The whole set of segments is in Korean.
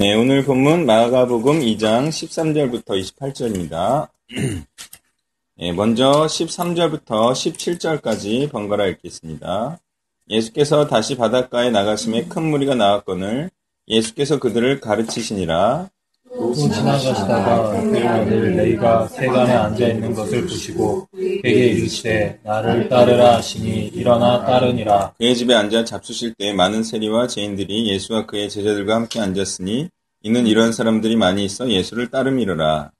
네, 오늘 본문 마가복음 2장 13절부터 28절입니다. 네, 먼저 13절부터 17절까지 번갈아 읽겠습니다. 예수께서 다시 바닷가에 나가심에 큰 무리가 나왔거늘 예수께서 그들을 가르치시니라 또 지나가시다가 그 아들 레이가 세간에 앉아 있는 것을 보시고 그에게 이르시되 나를 따르라 하시니 일어나 따르니라 그의 집에 앉아 잡수실 때 많은 세리와 죄인들이 예수와 그의 제자들과 함께 앉았으니 이는 이런 사람들이 많이 있어 예수를 따름이로라.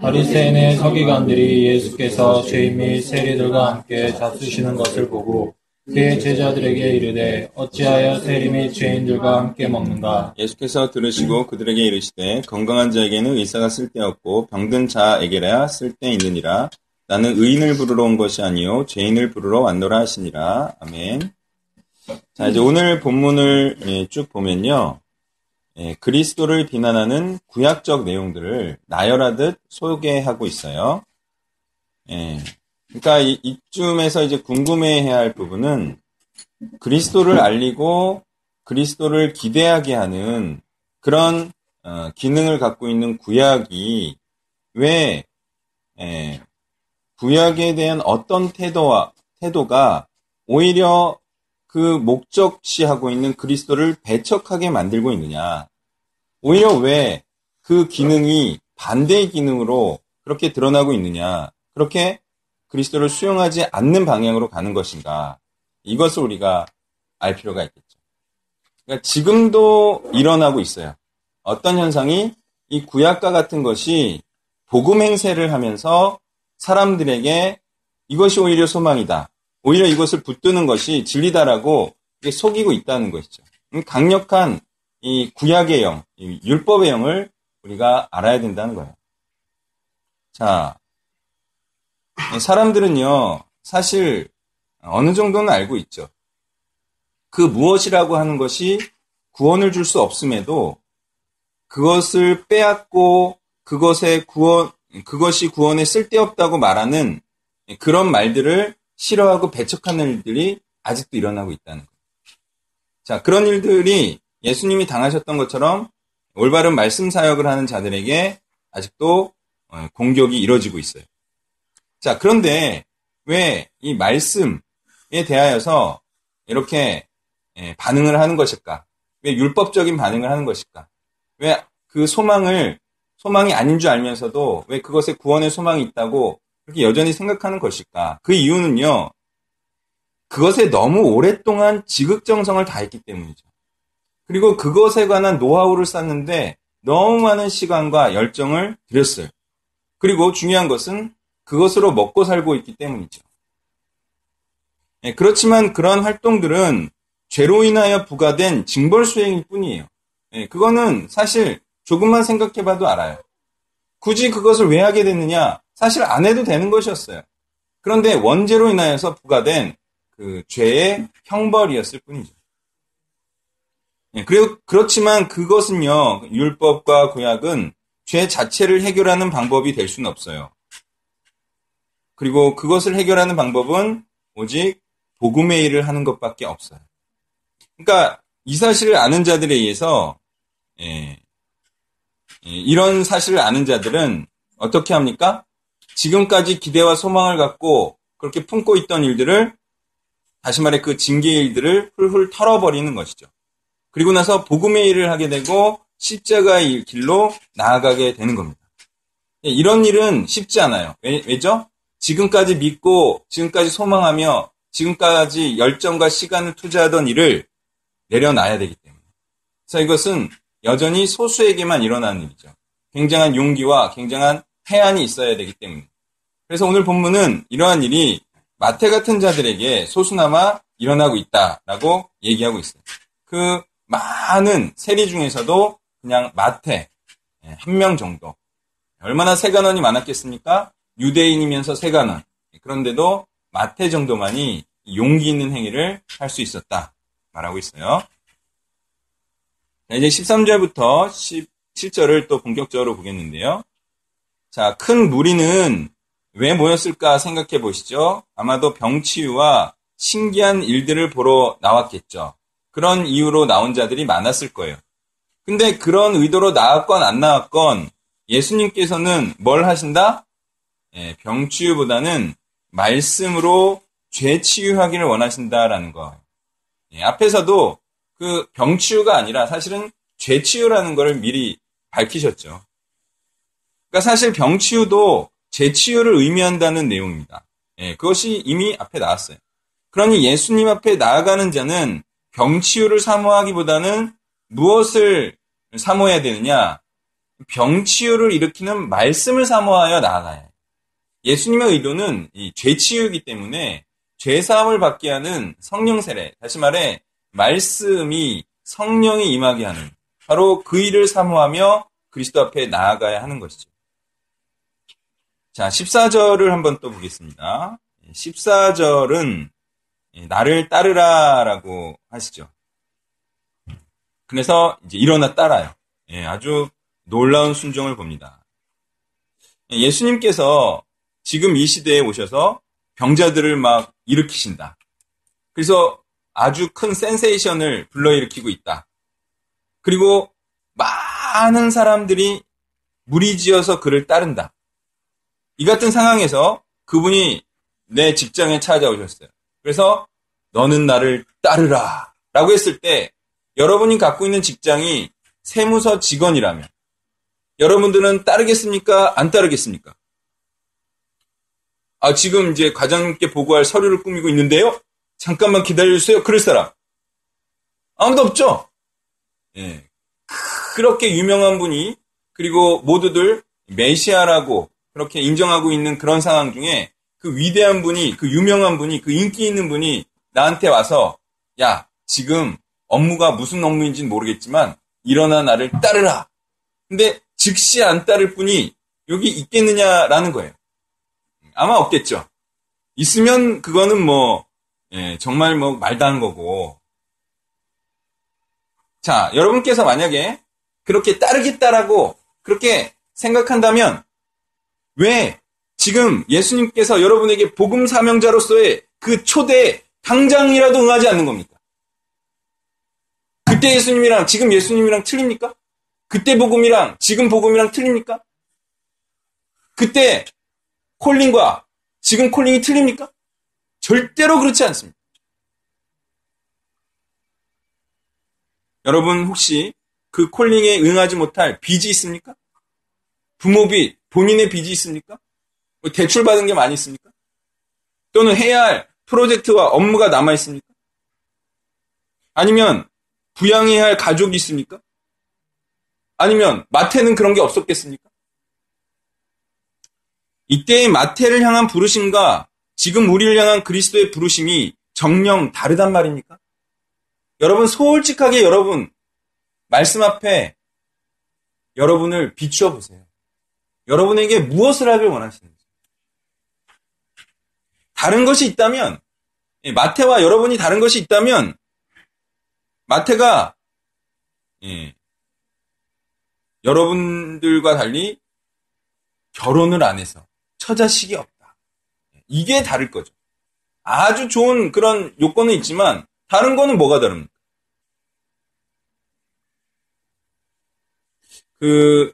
바리새인의 서기관들이 예수께서 죄인 및 세리들과 함께 잡수시는 것을 보고 그의 제자들에게 이르되 어찌하여 및 죄인들과 함께 먹는가 예수께서 들으시고 그들에게 이르시되 건강한 자에게는 의사가 쓸데없고 병든 자에게야 쓸데있느니라. 나는 의인을 부르러 온 것이 아니요 죄인을 부르러 왔노라 하시니라. 아멘. 자 이제 오늘 본문을 예, 쭉 보면요. 예, 그리스도를 비난하는 구약적 내용들을 나열하듯 소개하고 있어요. 예, 그러니까 이, 이쯤에서 이제 궁금해해야 할 부분은 그리스도를 알리고 그리스도를 기대하게 하는 그런 어, 기능을 갖고 있는 구약이 왜 예, 구약에 대한 어떤 태도와 태도가 오히려 그 목적시하고 있는 그리스도를 배척하게 만들고 있느냐. 오히려 왜 그 기능이 반대의 기능으로 그렇게 드러나고 있느냐. 그렇게 그리스도를 수용하지 않는 방향으로 가는 것인가. 이것을 우리가 알 필요가 있겠죠. 그러니까 지금도 일어나고 있어요. 어떤 현상이 이 구약과 같은 것이 복음 행세를 하면서 사람들에게 이것이 오히려 소망이다. 오히려 이것을 붙드는 것이 진리다라고 속이고 있다는 것이죠. 음, 강력한 이 구약의 영, 이 율법의 영을 우리가 알아야 된다는 거예요. 자, 사람들은요, 사실 어느 정도는 알고 있죠. 그 무엇이라고 하는 것이 구원을 줄 수 없음에도 그것을 빼앗고 그것의 구원, 그것이 구원에 쓸데없다고 말하는 그런 말들을 싫어하고 배척하는 일들이 아직도 일어나고 있다는 거예요. 자, 그런 일들이 예수님이 당하셨던 것처럼 올바른 말씀 사역을 하는 자들에게 아직도 어, 공격이 이뤄지고 있어요. 자, 그런데 왜 이 말씀에 대하여서 이렇게 예, 반응을 하는 것일까? 왜 율법적인 반응을 하는 것일까? 왜 그 소망을 소망이 아닌 줄 알면서도 왜 그것에 구원의 소망이 있다고 그렇게 여전히 생각하는 것일까? 그 이유는요, 그것에 너무 오랫동안 지극정성을 다했기 때문이죠. 그리고 그것에 관한 노하우를 쌓는데 너무 많은 시간과 열정을 들였어요. 그리고 중요한 것은 그것으로 먹고 살고 있기 때문이죠. 네, 그렇지만 그런 활동들은 죄로 인하여 부과된 징벌 수행일 뿐이에요. 네, 그거는 사실 조금만 생각해봐도 알아요. 굳이 그것을 왜 하게 됐느냐? 사실 안 해도 되는 것이었어요. 그런데 원죄로 인하여서 부과된 그 죄의 형벌이었을 뿐이죠. 예, 그리고 그렇지만 그것은요 율법과 구약은 죄 자체를 해결하는 방법이 될 수는 없어요. 그리고 그것을 해결하는 방법은 오직 복음의 일을 하는 것밖에 없어요. 그러니까 이 사실을 아는 자들에 의해서 예, 예, 이런 사실을 아는 자들은 어떻게 합니까? 지금까지 기대와 소망을 갖고 그렇게 품고 있던 일들을 다시 말해 그 징계의 일들을 훌훌 털어버리는 것이죠. 그리고 나서 복음의 일을 하게 되고 십자가의 길로 나아가게 되는 겁니다. 예, 이런 일은 쉽지 않아요. 왜, 왜죠? 지금까지 믿고 지금까지 소망하며 지금까지 열정과 시간을 투자하던 일을 내려놔야 되기 때문에. 그래서 이것은 여전히 소수에게만 일어나는 일이죠. 굉장한 용기와 굉장한 해안이 있어야 되기 때문에. 그래서 오늘 본문은 이러한 일이 마태 같은 자들에게 소수나마 일어나고 있다라고 얘기하고 있어요. 그 많은 세리 중에서도 그냥 마태 예, 한명 정도 얼마나 세간원이 많았겠습니까? 유대인이면서 세간원. 그런데도 마태 정도만이 용기 있는 행위를 할 수 있었다. 말하고 있어요. 자, 이제 13절부터 17절을 또 본격적으로 보겠는데요. 자, 큰 무리는 왜 모였을까 생각해 보시죠. 아마도 병치유와 신기한 일들을 보러 나왔겠죠. 그런 이유로 나온 자들이 많았을 거예요. 근데 그런 의도로 나왔건 안 나왔건 예수님께서는 뭘 하신다? 예, 병치유보다는 말씀으로 죄 치유하기를 원하신다라는 거. 예, 앞에서도 그 병치유가 아니라 사실은 죄 치유라는 것을 미리 밝히셨죠. 그러니까 사실 병치유도 죄 치유를 의미한다는 내용입니다. 예, 그것이 이미 앞에 나왔어요. 그러니 예수님 앞에 나아가는 자는 병치유를 사모하기보다는 무엇을 사모해야 되느냐? 병치유를 일으키는 말씀을 사모하여 나아가야 해요. 예수님의 의도는 이 죄치유이기 때문에 죄사함을 받게 하는 성령 세례, 다시 말해 말씀이 성령이 임하게 하는 바로 그 일을 사모하며 그리스도 앞에 나아가야 하는 것이죠. 자, 14절을 한번 또 보겠습니다. 14절은 나를 따르라라고 하시죠. 그래서 이제 일어나 따라요. 예, 아주 놀라운 순종을 봅니다. 예수님께서 지금 이 시대에 오셔서 병자들을 막 일으키신다. 그래서 아주 큰 센세이션을 불러일으키고 있다. 그리고 많은 사람들이 무리지어서 그를 따른다. 이 같은 상황에서 그분이 내 직장에 찾아오셨어요. 그래서 너는 나를 따르라. 라고 했을 때 여러분이 갖고 있는 직장이 세무서 직원이라면 여러분들은 따르겠습니까? 안 따르겠습니까? 아, 지금 이제 과장님께 보고할 서류를 꾸미고 있는데요? 잠깐만 기다려주세요. 그럴 사람. 아무도 없죠? 예. 그렇게 유명한 분이, 그리고 모두들 메시아라고 그렇게 인정하고 있는 그런 상황 중에 그 위대한 분이, 그 유명한 분이, 그 인기 있는 분이 나한테 와서, 야, 지금 업무가 무슨 업무인지는 모르겠지만, 일어나 나를 따르라. 근데 즉시 안 따를 분이 여기 있겠느냐라는 거예요. 아마 없겠죠. 있으면 그거는 뭐 예, 정말 뭐 말도 안 거고. 자, 여러분께서 만약에 그렇게 따르겠다라고 그렇게 생각한다면 왜 지금 예수님께서 여러분에게 복음 사명자로서의 그 초대에 당장이라도 응하지 않는 겁니까? 그때 예수님이랑 지금 예수님이랑 틀립니까? 그때 복음이랑 지금 복음이랑 틀립니까? 그때 콜링과 지금 콜링이 틀립니까? 절대로 그렇지 않습니다. 여러분 혹시 그 콜링에 응하지 못할 빚이 있습니까? 부모 빚, 본인의 빚이 있습니까? 뭐 대출 받은 게 많이 있습니까? 또는 해야 할 프로젝트와 업무가 남아 있습니까? 아니면 부양해야 할 가족이 있습니까? 아니면 마태는 그런 게 없었겠습니까? 이때의 마태를 향한 부르심과 지금 우리를 향한 그리스도의 부르심이 정령 다르단 말입니까? 여러분 솔직하게 여러분 말씀 앞에 여러분을 비추어 보세요. 여러분에게 무엇을 하길 원하시는지. 다른 것이 있다면 예, 마태와 여러분이 다른 것이 있다면 마태가 예, 여러분들과 달리 결혼을 안 해서 처자식이 없다. 이게 다를 거죠. 아주 좋은 그런 요건은 있지만 다른 거는 뭐가 다릅니까? 그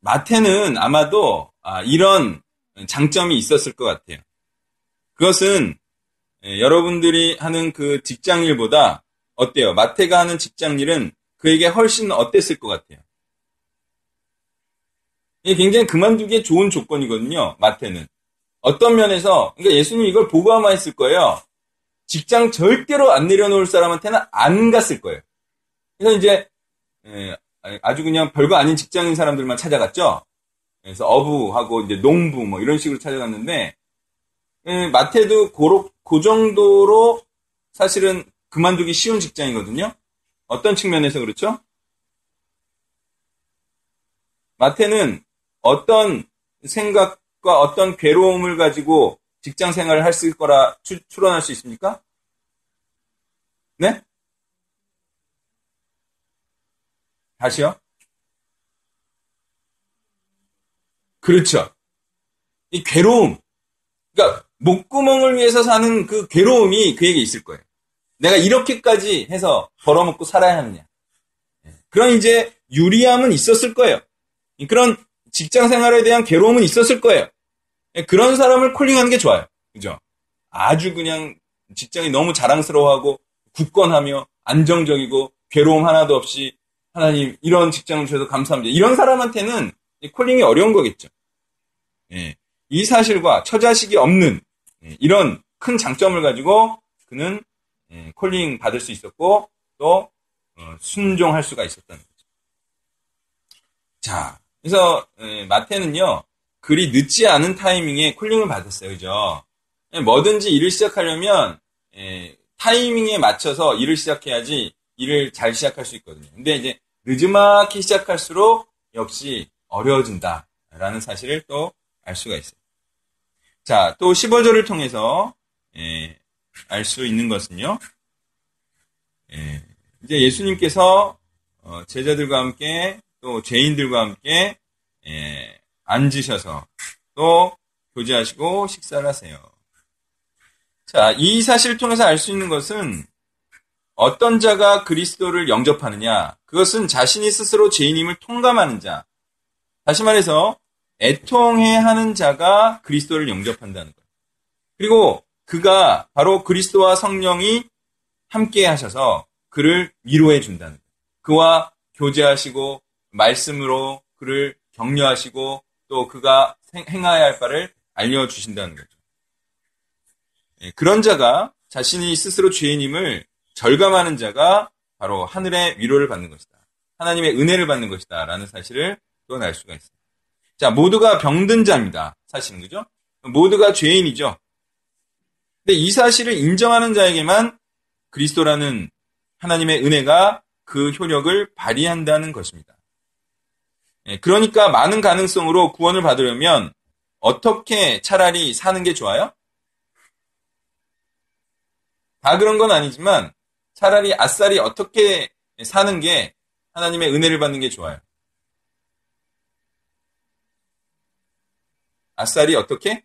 마태는 아마도 아, 이런 장점이 있었을 것 같아요. 그것은 예, 여러분들이 하는 그 직장일보다 어때요? 마태가 하는 직장일은 그에게 훨씬 어땠을 것 같아요? 이게 굉장히 그만두기에 좋은 조건이거든요. 마태는. 어떤 면에서 그러니까 예수님 이걸 보고 아마 했을 거예요. 직장 절대로 안 내려놓을 사람한테는 안 갔을 거예요. 그래서 이제 예, 아주 그냥 별거 아닌 직장인 사람들만 찾아갔죠. 그래서 어부하고 이제 농부 뭐 이런 식으로 찾아갔는데 예, 마태도 고로, 그 정도로 사실은 그만두기 쉬운 직장이거든요. 어떤 측면에서 그렇죠? 마태는 어떤 생각과 어떤 괴로움을 가지고 직장 생활을 했을 거라 추, 추론할 수 있습니까? 네? 다시요? 그렇죠. 이 괴로움. 그러니까 목구멍을 위해서 사는 그 괴로움이 그에게 있을 거예요. 내가 이렇게까지 해서 벌어먹고 살아야 하느냐. 그런 이제 유리함은 있었을 거예요. 그런 직장 생활에 대한 괴로움은 있었을 거예요. 그런 사람을 콜링하는 게 좋아요. 그죠? 아주 그냥 직장이 너무 자랑스러워하고 굳건하며 안정적이고 괴로움 하나도 없이 하나님 이런 직장을 주셔서 감사합니다. 이런 사람한테는 콜링이 어려운 거겠죠. 예. 이 사실과 처자식이 없는 예, 이런 큰 장점을 가지고 그는 예, 콜링 받을 수 있었고 또 어, 순종할 수가 있었다는 거죠. 자, 그래서 예, 마태는요 그리 늦지 않은 타이밍에 콜링을 받았어요, 그죠? 뭐든지 일을 시작하려면 타이밍에 맞춰서 일을 시작해야지 일을 잘 시작할 수 있거든요. 근데 이제 늦음하게 시작할수록 역시 어려워진다라는 사실을 또 알 수가 있어요. 자, 또 15절을 통해서 예, 알수 있는 것은요. 예, 이제 예수님께서 어, 제자들과 함께 또 죄인들과 함께 예, 앉으셔서 또 교제하시고 식사를 하세요. 자, 이 사실을 통해서 알 수 있는 것은 어떤 자가 그리스도를 영접하느냐, 그것은 자신이 스스로 죄인임을 통감하는 자. 다시 말해서 애통해 하는 자가 그리스도를 영접한다는 거예요. 그리고 그가 바로 그리스도와 성령이 함께 하셔서 그를 위로해 준다는 거예요. 그와 교제하시고 말씀으로 그를 격려하시고 또 그가 행하여야 할 바를 알려주신다는 거죠. 예, 그런 자가 자신이 스스로 죄인임을 절감하는 자가 바로 하늘의 위로를 받는 것이다. 하나님의 은혜를 받는 것이다. 라는 사실을 또알 수가 있습니다. 자, 모두가 병든 자입니다. 사실은, 그죠? 모두가 죄인이죠. 근데 이 사실을 인정하는 자에게만 그리스도라는 하나님의 은혜가 그 효력을 발휘한다는 것입니다. 예, 그러니까 많은 가능성으로 구원을 받으려면 어떻게 차라리 사는 게 좋아요? 다 그런 건 아니지만 차라리 아싸리 어떻게 사는 게 하나님의 은혜를 받는 게 좋아요. 아싸리 어떻게?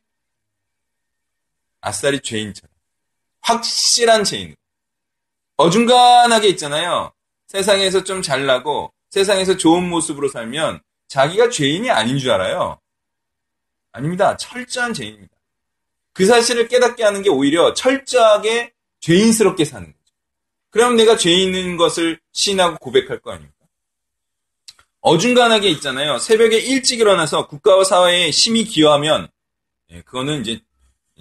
아싸리 죄인처럼. 확실한 죄인. 어중간하게 있잖아요. 세상에서 좀 잘나고 세상에서 좋은 모습으로 살면 자기가 죄인이 아닌 줄 알아요. 아닙니다. 철저한 죄인입니다. 그 사실을 깨닫게 하는 게 오히려 철저하게 죄인스럽게 사는 거죠. 그럼 내가 죄인인 것을 시인하고 고백할 거 아닙니까? 어중간하게 있잖아요. 새벽에 일찍 일어나서 국가와 사회에 심히 기여하면 예, 그거는 이제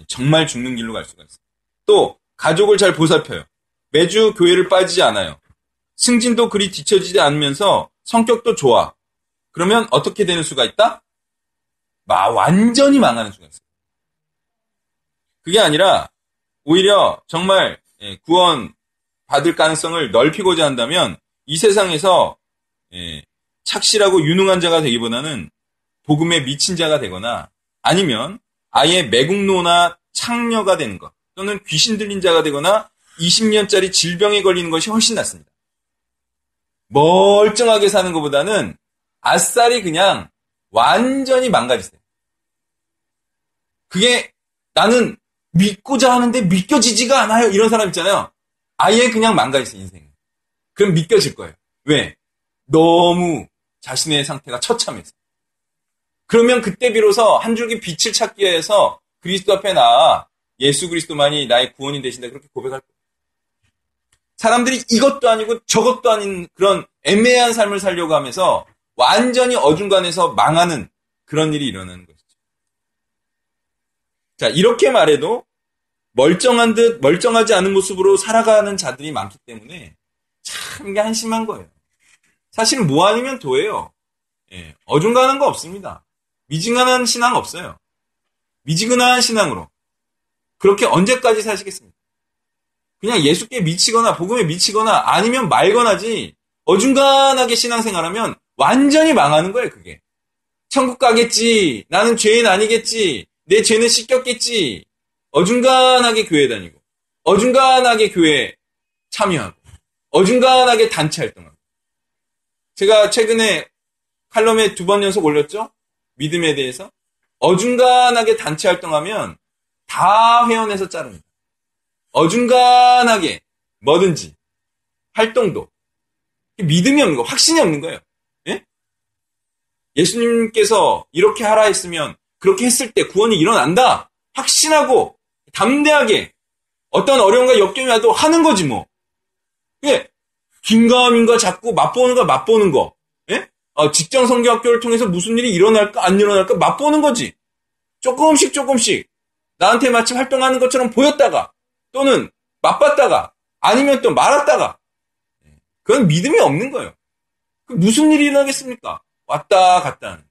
정말 죽는 길로 갈 수가 있어요. 또 가족을 잘 보살펴요. 매주 교회를 빠지지 않아요. 승진도 그리 뒤처지지 않으면서 성격도 좋아. 그러면 어떻게 되는 수가 있다? 마 완전히 망하는 수가 있어요. 그게 아니라 오히려 정말 예, 구원 받을 가능성을 넓히고자 한다면 이 세상에서 예, 착실하고 유능한 자가 되기보다는 복음에 미친 자가 되거나 아니면 아예 매국노나 창녀가 되는 것 또는 귀신 들린 자가 되거나 20년짜리 질병에 걸리는 것이 훨씬 낫습니다. 멀쩡하게 사는 것보다는 아싸리 그냥 완전히 망가지세요. 그게 나는 믿고자 하는데 믿겨지지가 않아요. 이런 사람 있잖아요. 아예 그냥 망가졌어요, 인생이. 그럼 믿겨질 거예요. 왜? 너무 자신의 상태가 처참해서. 그러면 그때 비로소 한 줄기 빛을 찾기 위해서 그리스도 앞에 나아 예수 그리스도만이 나의 구원이 되신다 그렇게 고백할 거예요. 사람들이 이것도 아니고 저것도 아닌 그런 애매한 삶을 살려고 하면서 완전히 어중간해서 망하는 그런 일이 일어나는 것이죠. 자, 이렇게 말해도 멀쩡한 듯 멀쩡하지 않은 모습으로 살아가는 자들이 많기 때문에 참 이게 한심한 거예요. 사실 뭐 아니면 도예요. 예, 어중간한 거 없습니다. 미지근한 신앙 없어요. 미지근한 신앙으로 그렇게 언제까지 사시겠습니까? 그냥 예수께 미치거나 복음에 미치거나 아니면 말거나지 어중간하게 신앙생활하면 완전히 망하는 거예요. 그게 천국 가겠지. 나는 죄인 아니겠지. 내 죄는 씻겼겠지. 어중간하게 교회 다니고, 어중간하게 교회 참여하고, 어중간하게 단체 활동하고. 제가 최근에 칼럼에 두 번 연속 올렸죠? 믿음에 대해서. 어중간하게 단체 활동하면 다 회원해서 자릅니다. 어중간하게 뭐든지 활동도 믿음이 없는 거, 확신이 없는 거예요. 예? 예수님께서 이렇게 하라 했으면 그렇게 했을 때 구원이 일어난다. 확신하고 담대하게 어떤 어려움과 역경이 와도 하는 거지 뭐. 예. 긴가민가 자꾸 맛보는 거 맛보는 거. 예? 어, 직장 성교학교를 통해서 무슨 일이 일어날까 안 일어날까 맛보는 거지. 조금씩 조금씩 나한테 마치 활동하는 것처럼 보였다가 또는 맛봤다가 아니면 또 말았다가 그건 믿음이 없는 거예요. 그 무슨 일이 일어나겠습니까? 왔다 갔다 하는.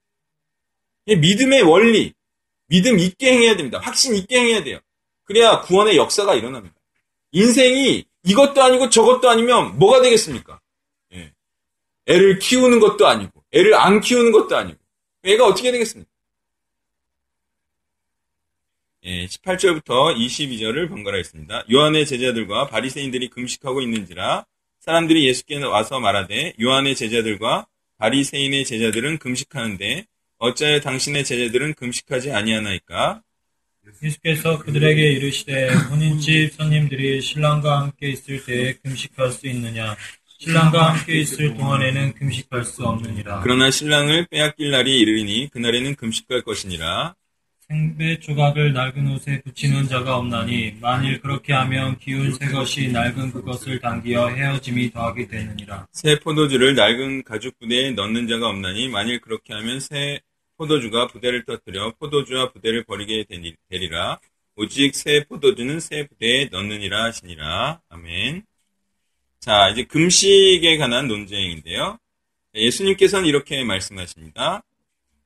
믿음의 원리, 믿음 있게 행해야 됩니다. 확신 있게 행해야 돼요. 그래야 구원의 역사가 일어납니다. 인생이 이것도 아니고 저것도 아니면 뭐가 되겠습니까? 예. 애를 키우는 것도 아니고, 애를 안 키우는 것도 아니고, 애가 어떻게 되겠습니까? 예, 18절부터 22절을 번갈아 있습니다. 요한의 제자들과 바리새인들이 금식하고 있는지라 사람들이 예수께 와서 말하되 요한의 제자들과 바리새인의 제자들은 금식하는데 어찌하여 당신의 제자들은 금식하지 아니하나이까? 예수께서 그들에게 이르시되 혼인집 손님들이 신랑과 함께 있을 때에 금식할 수 있느냐? 신랑과 함께 있을 동안에는 금식할 수 없느니라. 그러나 신랑을 빼앗길 날이 이르리니 그날에는 금식할 것이니라. 생배 조각을 낡은 옷에 붙이는 자가 없나니 만일 그렇게 하면 기운 새 것이 낡은 그것을 당기어 헤어짐이 더하게 되느니라. 새 포도주를 낡은 가죽 부대에 넣는 자가 없나니 만일 그렇게 하면 새 포도주가 부대를 터뜨려 포도주와 부대를 버리게 되리라. 오직 새 포도주는 새 부대에 넣느니라 하시니라. 아멘. 자, 이제 금식에 관한 논쟁인데요. 예수님께서는 이렇게 말씀하십니다.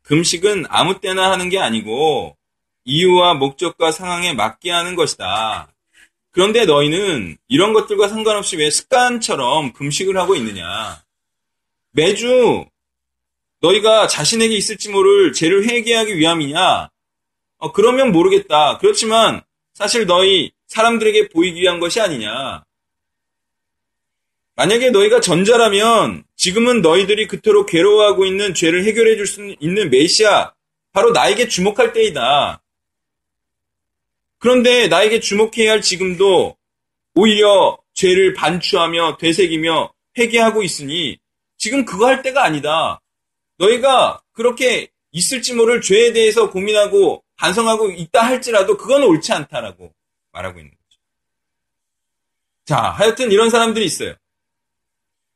금식은 아무 때나 하는 게 아니고 이유와 목적과 상황에 맞게 하는 것이다. 그런데 너희는 이런 것들과 상관없이 왜 습관처럼 금식을 하고 있느냐? 매주 너희가 자신에게 있을지 모를 죄를 회개하기 위함이냐? 어, 그러면 모르겠다. 그렇지만 사실 너희 사람들에게 보이기 위한 것이 아니냐? 만약에 너희가 전자라면 지금은 너희들이 그토록 괴로워하고 있는 죄를 해결해 줄 수 있는 메시아, 바로 나에게 주목할 때이다. 그런데 나에게 주목해야 할 지금도 오히려 죄를 반추하며 되새기며 회개하고 있으니 지금 그거 할 때가 아니다. 너희가 그렇게 있을지 모를 죄에 대해서 고민하고 반성하고 있다 할지라도 그건 옳지 않다라고 말하고 있는 거죠. 자, 하여튼 이런 사람들이 있어요.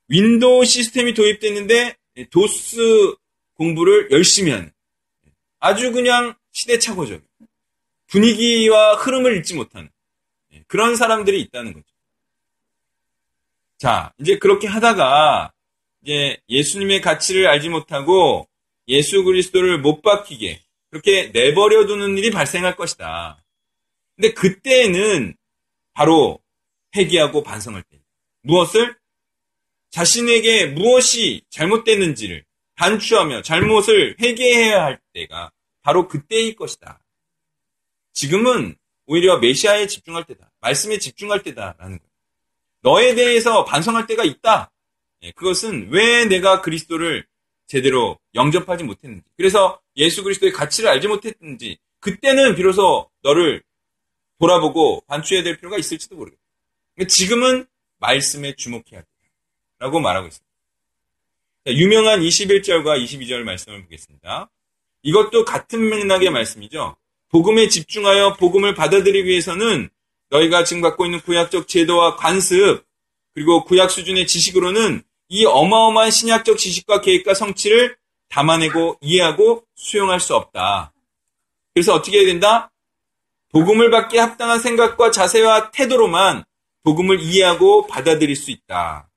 윈도우 시스템이 도입됐는데 도스 공부를 열심히 하는 아주 그냥 시대착오적 분위기와 흐름을 읽지 못하는 그런 사람들이 있다는 거죠. 자, 이제 그렇게 하다가 이제 예수님의 가치를 알지 못하고 예수 그리스도를 못 박히게 그렇게 내버려 두는 일이 발생할 것이다. 근데 그때는 바로 회개하고 반성할 때. 무엇을? 자신에게 무엇이 잘못됐는지를 반추하며 잘못을 회개해야 할 때가 바로 그때일 것이다. 지금은 오히려 메시아에 집중할 때다. 말씀에 집중할 때다라는 거예요. 너에 대해서 반성할 때가 있다. 예, 그것은 왜 내가 그리스도를 제대로 영접하지 못했는지, 그래서 예수 그리스도의 가치를 알지 못했는지, 그때는 비로소 너를 돌아보고 반추해야 될 필요가 있을지도 모르겠다. 그러니까 지금은 말씀에 주목해야 돼. 라고 말하고 있습니다. 유명한 21절과 22절 말씀을 보겠습니다. 이것도 같은 맥락의 말씀이죠. 복음에 집중하여 복음을 받아들이기 위해서는 너희가 지금 갖고 있는 구약적 제도와 관습, 그리고 구약 수준의 지식으로는 이 어마어마한 신약적 지식과 계획과 성취를 담아내고 이해하고 수용할 수 없다. 그래서 어떻게 해야 된다? 복음을 받기에 합당한 생각과 자세와 태도로만 복음을 이해하고 받아들일 수 있다.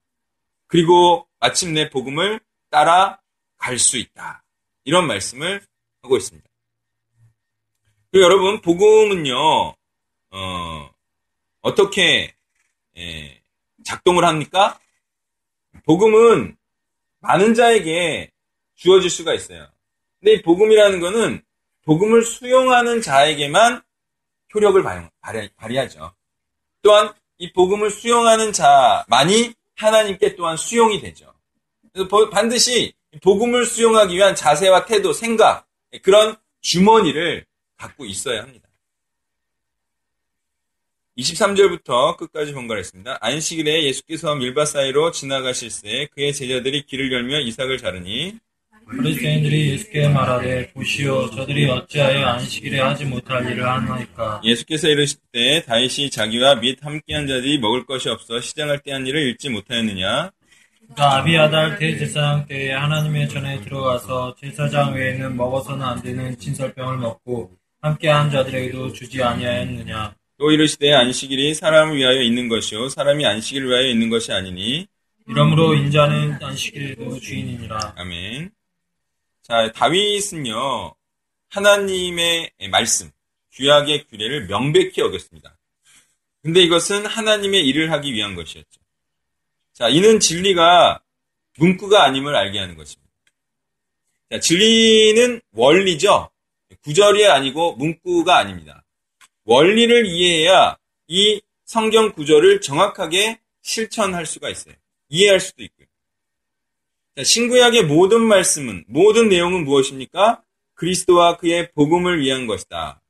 그리고 마침내 복음을 따라갈 수 있다. 이런 말씀을 하고 있습니다. 여러분, 복음은요, 어, 어떻게, 예, 작동을 합니까? 복음은 많은 자에게 주어질 수가 있어요. 근데 이 복음이라는 거는 복음을 수용하는 자에게만 효력을 발휘, 발휘하죠. 또한 이 복음을 수용하는 자만이 하나님께 또한 수용이 되죠. 그래서 반드시 복음을 수용하기 위한 자세와 태도, 생각, 그런 주머니를 갖고 있어야 합니다. 23절부터 끝까지 번갈했습니다. 안식일에 예수께서 밀밭 사이로 지나가실 때 그의 제자들이 길을 열며 이삭을 자르니 그리스도인들이 예수께 말하되 보시오 저들이 어찌하여 안식일에 하지 못할 일을 하나이까 예수께서 이르실 때 다윗이 자기와 및 함께한 자들이 먹을 것이 없어 시장할 때 한 일을 잃지 못하였느냐 그러니까 아비아달 대제사장 때에 하나님의 전에 들어가서 제사장 외에는 먹어서는 안 되는 진설병을 먹고 함께한 자들에게도 주지 아니하였느냐 또 이르시되 안식일이 사람을 위하여 있는 것이요 사람이 안식일을 위하여 있는 것이 아니니 이러므로 인자는 안식일에도 주인이니라 아멘 자, 다윗은요, 하나님의 말씀, 규약의 규례를 명백히 어겼습니다. 근데 이것은 하나님의 일을 하기 위한 것이었죠. 자, 이는 진리가 문구가 아님을 알게 하는 것입니다. 자, 진리는 원리죠. 구절이 아니고 문구가 아닙니다. 원리를 이해해야 이 성경 구절을 정확하게 실천할 수가 있어요. 이해할 수도 있고요. 신구약의 모든 말씀은 모든 내용은 무엇입니까? 그리스도와 그의 복음을 위한 것이다.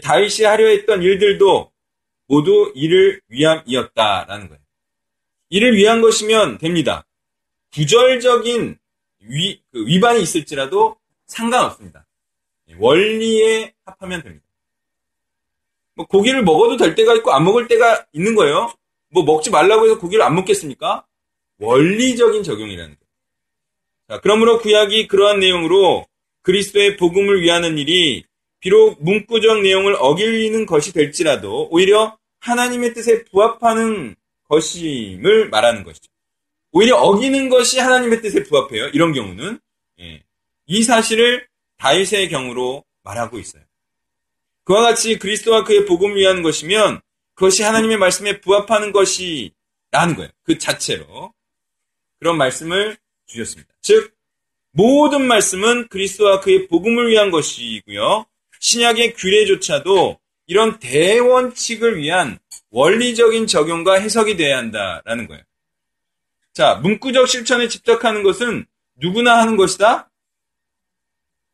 다윗이 하려 했던 일들도 모두 이를 위함이었다라는 거예요. 이를 위한 것이면 됩니다. 구절적인 위, 그 위반이 있을지라도 상관없습니다. 원리에 합하면 됩니다. 뭐 고기를 먹어도 될 때가 있고 안 먹을 때가 있는 거예요. 뭐 먹지 말라고 해서 고기를 안 먹겠습니까? 원리적인 적용이라는 거예요. 자, 그러므로 구약이 그러한 내용으로 그리스도의 복음을 위하는 일이 비록 문구적 내용을 어길리는 것이 될지라도 오히려 하나님의 뜻에 부합하는 것임을 말하는 것이죠. 오히려 어기는 것이 하나님의 뜻에 부합해요. 이런 경우는 예. 이 사실을 다윗의 경우로 말하고 있어요. 그와 같이 그리스도와 그의 복음을 위한 것이면 그것이 하나님의 말씀에 부합하는 것이 라는 거예요. 그 자체로 그런 말씀을 주셨습니다. 즉 모든 말씀은 그리스도와 그의 복음을 위한 것이고요. 신약의 규례조차도 이런 대원칙을 위한 원리적인 적용과 해석이 돼야 한다라는 거예요. 자, 문구적 실천에 집착하는 것은 누구나 하는 것이다.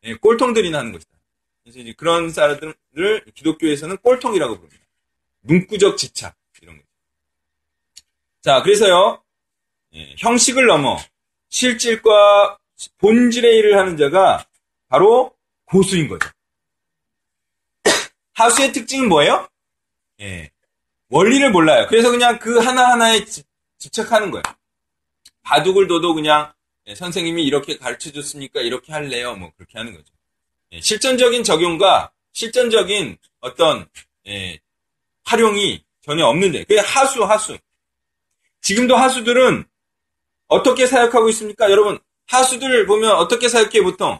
네, 꼴통들이나 하는 것이다. 그래서 이제 그런 사람들을 기독교에서는 꼴통이라고 부릅니다. 문구적 집착 이런 거. 자, 그래서요 예, 형식을 넘어 실질과 본질의 일을 하는 자가 바로 고수인 거죠. 하수의 특징은 뭐예요? 예. 원리를 몰라요. 그래서 그냥 그 하나하나에 집, 착하는 거예요. 바둑을 둬도 그냥 예, 선생님이 이렇게 가르쳐 줬으니까 이렇게 할래요. 뭐 그렇게 하는 거죠. 예, 실전적인 적용과 실전적인 어떤 예, 활용이 전혀 없는데 그게 하수 하수. 지금도 하수들은 어떻게 사역하고 있습니까? 여러분, 하수들 보면 어떻게 사역해, 보통?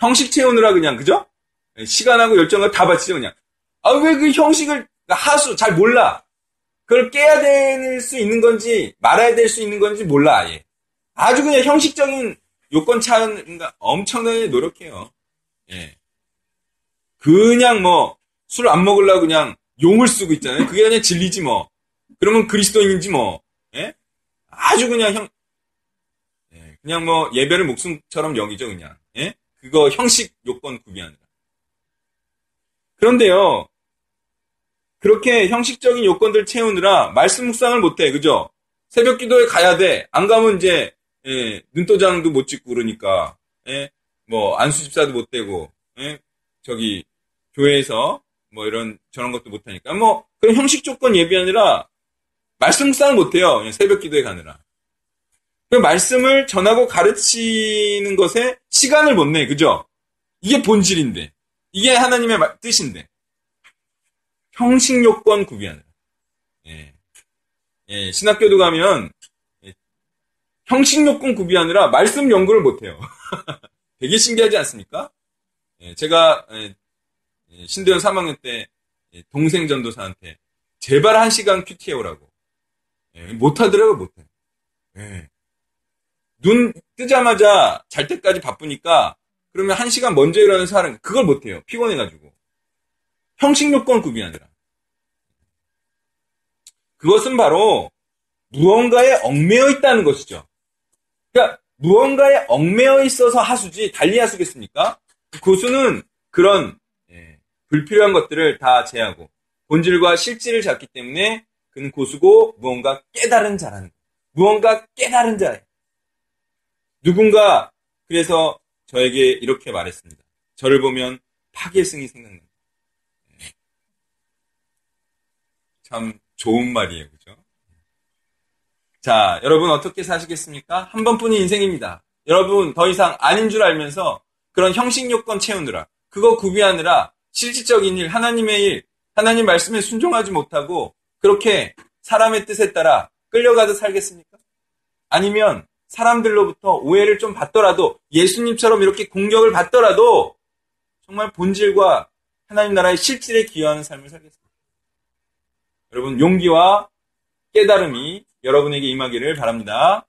형식 채우느라 그냥, 그죠? 시간하고 열정을 다 바치죠, 그냥. 아, 왜 그 형식을, 하수, 잘 몰라. 그걸 깨야 될 수 있는 건지, 말아야 될 수 있는 건지 몰라, 아예. 아주 그냥 형식적인 요건 차는, 엄청나게 노력해요. 예. 그냥 뭐, 술 안 먹으려고 그냥 용을 쓰고 있잖아요. 그게 그냥 진리지 뭐. 그러면 그리스도인인지 뭐. 예? 아주 그냥 형, 예, 그냥 뭐 예배를 목숨처럼 여기죠, 그냥. 예? 그거 형식 요건 구비하느라. 그런데요, 그렇게 형식적인 요건들 채우느라 말씀 묵상을 못해, 그죠? 새벽 기도에 가야 돼. 안 가면 이제, 예, 눈도장도 못 찍고 그러니까, 예, 뭐, 안수집사도 못 되고, 예, 저기, 교회에서 뭐 이런, 저런 것도 못 하니까. 뭐, 그런 형식 조건 예비하느라 말씀 묵상을 못 해요. 새벽 기도에 가느라. 그 말씀을 전하고 가르치는 것에 시간을 못 내, 그죠? 이게 본질인데. 이게 하나님의 뜻인데. 형식 요건 구비하느라. 예. 예, 신학교도 가면, 예, 형식 요건 구비하느라 말씀 연구를 못해요. 되게 신기하지 않습니까? 예, 제가, 예, 예 신도현 3학년 때 예, 동생 전도사한테 제발 한 시간 큐티 해오라고. 예, 못하더라고, 못해. 예. 눈 뜨자마자 잘 때까지 바쁘니까 그러면 한 시간 먼저 일어나서 하는 그걸 못해요. 피곤해가지고. 형식 요건 구비하느라. 그것은 바로 무언가에 얽매여 있다는 것이죠. 그러니까 무언가에 얽매여 있어서 하수지 달리 하수겠습니까? 고수는 그런 예, 불필요한 것들을 다 제하고 본질과 실질을 잡기 때문에 그는 고수고 무언가 깨달은 자라는 거예요. 무언가 깨달은 자예요. 누군가 그래서 저에게 이렇게 말했습니다. 저를 보면 파괴승이 생각납니다. 예. 참 좋은 말이에요. 그죠? 자, 여러분 어떻게 사시겠습니까? 한 번뿐인 인생입니다. 여러분 더 이상 아닌 줄 알면서 그런 형식 요건 채우느라 그거 구비하느라 실질적인 일, 하나님의 일, 하나님 말씀에 순종하지 못하고 그렇게 사람의 뜻에 따라 끌려가듯 살겠습니까? 아니면 사람들로부터 오해를 좀 받더라도 예수님처럼 이렇게 공격을 받더라도 정말 본질과 하나님 나라의 실질에 기여하는 삶을 살겠습니다. 여러분 용기와 깨달음이 여러분에게 임하기를 바랍니다.